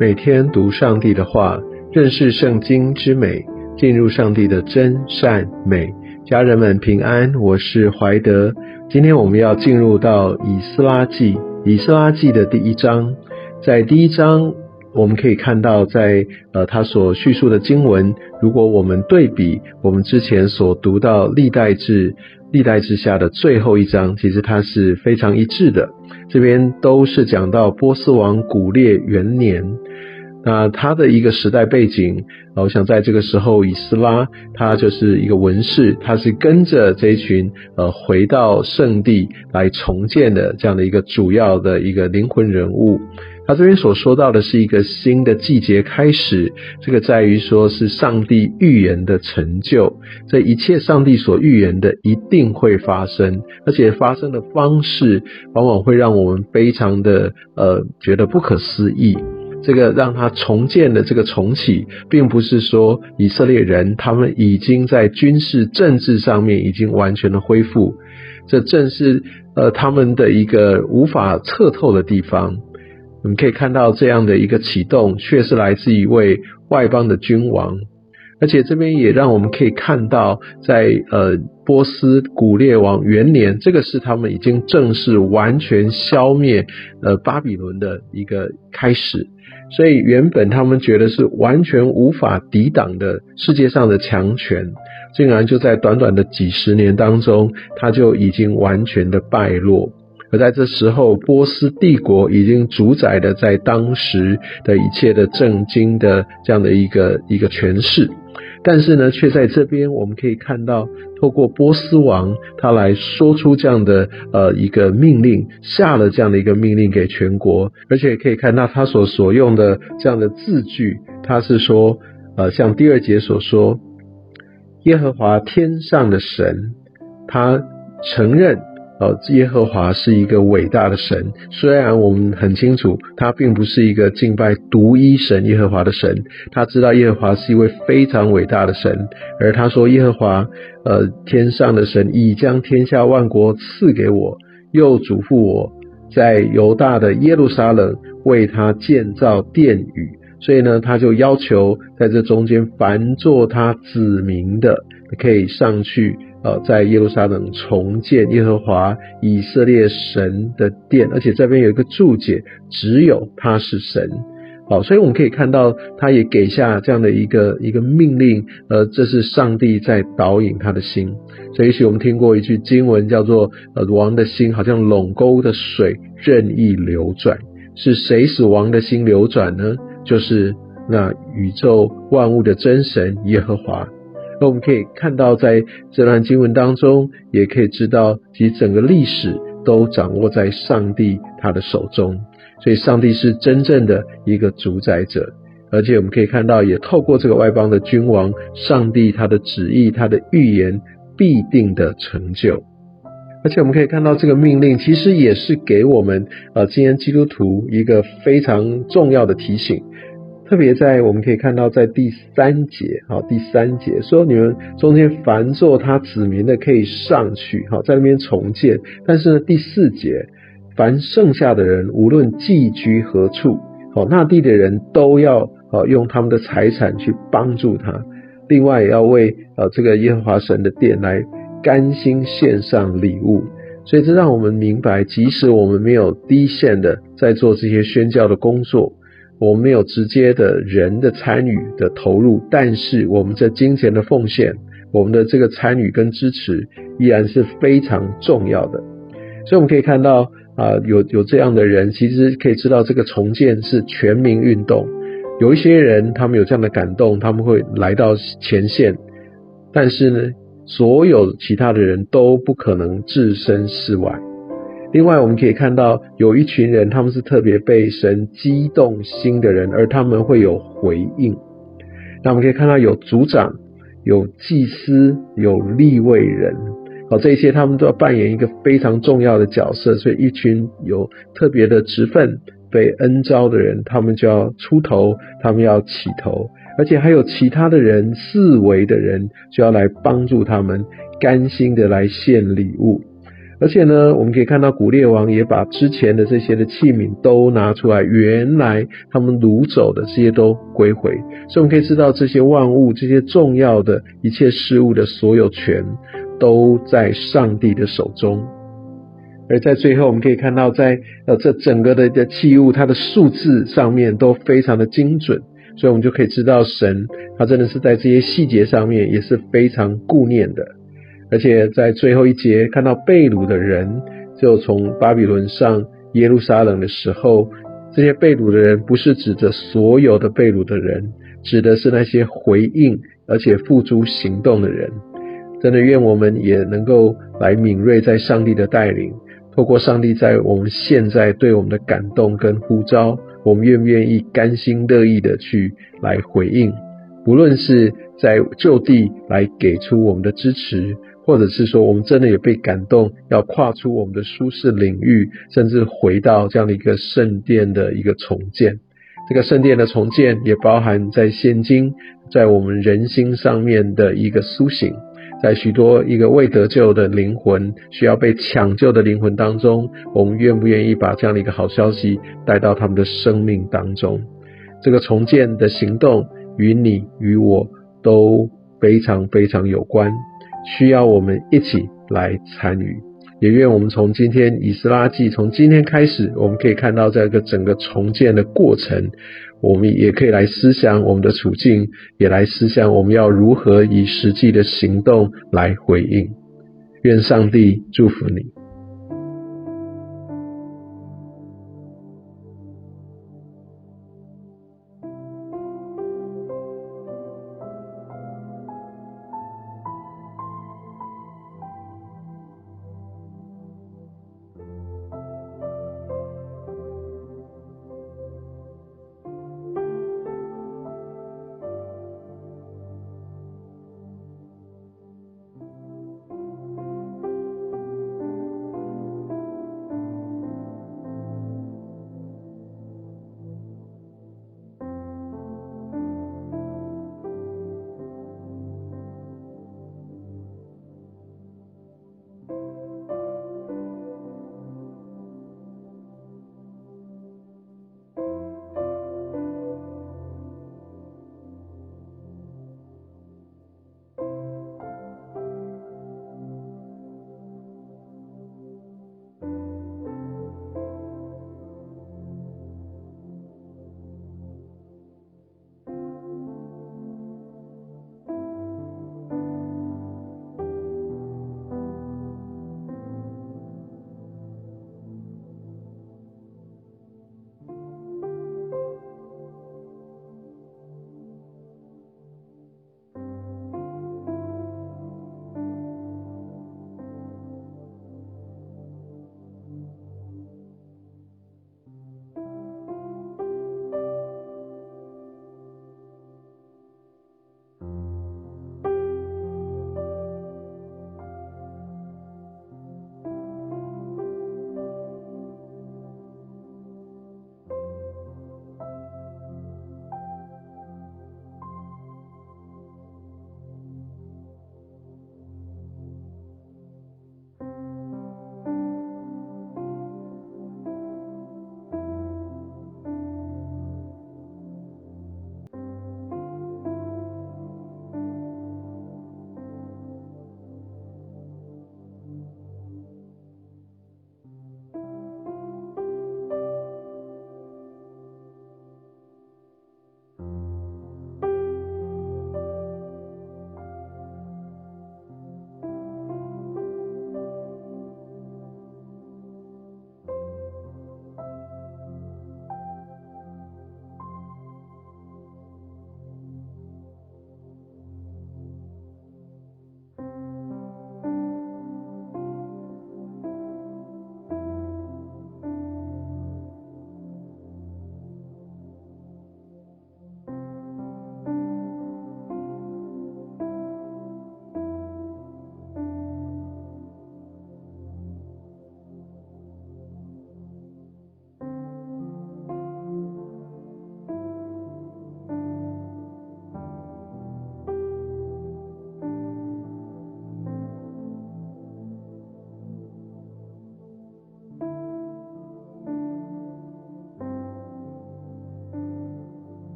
每天读上帝的话，认识圣经之美，进入上帝的真善美。家人们平安，我是怀德。今天我们要进入到以斯拉记，以斯拉记的第一章。在第一章，我们可以看到，在呃他所叙述的经文，如果我们对比我们之前所读到历代志。历代之下的最后一章，其实它是非常一致的。这边都是讲到波斯王古列元年，那他的一个时代背景，我想在这个时候，以斯拉他就是一个文士，他是跟着这一群呃回到圣地来重建的这样的一个主要的一个灵魂人物。他这边所说到的是一个新的季节开始，这个在于说是上帝预言的成就，这一切上帝所预言的一定会发生，而且发生的方式往往会让我们非常的呃觉得不可思议。这个让他重建的这个重启，并不是说以色列人他们已经在军事政治上面已经完全的恢复，这正是呃他们的一个无法测透的地方。我们可以看到这样的一个启动，却是来自一位外邦的君王，而且这边也让我们可以看到，在呃波斯古列王元年，这个是他们已经正式完全消灭呃巴比伦的一个开始。所以原本他们觉得是完全无法抵挡的世界上的强权，竟然就在短短的几十年当中，它就已经完全的败落。而在这时候，波斯帝国已经主宰的在当时的一切的政经的这样的一个一个权势，但是呢，却在这边我们可以看到，透过波斯王他来说出这样的呃一个命令，下了这样的一个命令给全国，而且可以看到他所所用的这样的字句，他是说呃像第二节所说，耶和华天上的神，他承认。哦，耶和华是一个伟大的神，虽然我们很清楚，他并不是一个敬拜独一神耶和华的神。他知道耶和华是一位非常伟大的神，而他说耶和华，呃，天上的神已将天下万国赐给我，又嘱咐我在犹大的耶路撒冷为他建造殿宇，所以呢，他就要求在这中间凡做他子民的，可以上去。呃，在耶路撒冷重建耶和华以色列神的殿，而且这边有一个注解，只有他是神。好，所以我们可以看到，他也给下这样的一个一个命令，呃，这是上帝在导引他的心。所以，也许我们听过一句经文，叫做“呃，王的心好像垄沟的水，任意流转”。是谁使王的心流转呢？就是那宇宙万物的真神耶和华。那我们可以看到，在这段经文当中，也可以知道，其实整个历史都掌握在上帝他的手中，所以上帝是真正的一个主宰者。而且我们可以看到，也透过这个外邦的君王，上帝他的旨意、他的预言必定的成就。而且我们可以看到，这个命令其实也是给我们呃今天基督徒一个非常重要的提醒。特别在我们可以看到，在第三节，好，第三节说你们中间凡做他子民的可以上去，好，在那边重建。但是呢，第四节，凡剩下的人，无论寄居何处，好，那地的人都要好用他们的财产去帮助他。另外，也要为呃这个耶和华神的殿来甘心献上礼物。所以，这让我们明白，即使我们没有低线的在做这些宣教的工作。我们没有直接的人的参与的投入，但是我们这金钱的奉献，我们的这个参与跟支持依然是非常重要的。所以我们可以看到啊，有有这样的人，其实可以知道这个重建是全民运动。有一些人他们有这样的感动，他们会来到前线，但是呢，所有其他的人都不可能置身事外。另外，我们可以看到有一群人，他们是特别被神激动心的人，而他们会有回应。那我们可以看到有族长、有祭司、有立位人，好，这些他们都要扮演一个非常重要的角色。所以，一群有特别的职分、被恩招的人，他们就要出头，他们要起头，而且还有其他的人、四维的人，就要来帮助他们，甘心的来献礼物。而且呢，我们可以看到古列王也把之前的这些的器皿都拿出来，原来他们掳走的这些都归回，所以我们可以知道这些万物、这些重要的一切事物的所有权都在上帝的手中。而在最后，我们可以看到，在呃这整个的的器物，它的数字上面都非常的精准，所以我们就可以知道神他真的是在这些细节上面也是非常顾念的。而且在最后一节看到被掳的人，就从巴比伦上耶路撒冷的时候，这些被掳的人不是指着所有的被掳的人，指的是那些回应而且付诸行动的人。真的愿我们也能够来敏锐在上帝的带领，透过上帝在我们现在对我们的感动跟呼召，我们愿不愿意甘心乐意的去来回应，不论是在就地来给出我们的支持。或者是说，我们真的也被感动，要跨出我们的舒适领域，甚至回到这样的一个圣殿的一个重建。这个圣殿的重建，也包含在现今在我们人心上面的一个苏醒，在许多一个未得救的灵魂需要被抢救的灵魂当中，我们愿不愿意把这样的一个好消息带到他们的生命当中？这个重建的行动与你与我都非常非常有关。需要我们一起来参与，也愿我们从今天以斯拉记，从今天开始，我们可以看到这个整个重建的过程，我们也可以来思想我们的处境，也来思想我们要如何以实际的行动来回应。愿上帝祝福你。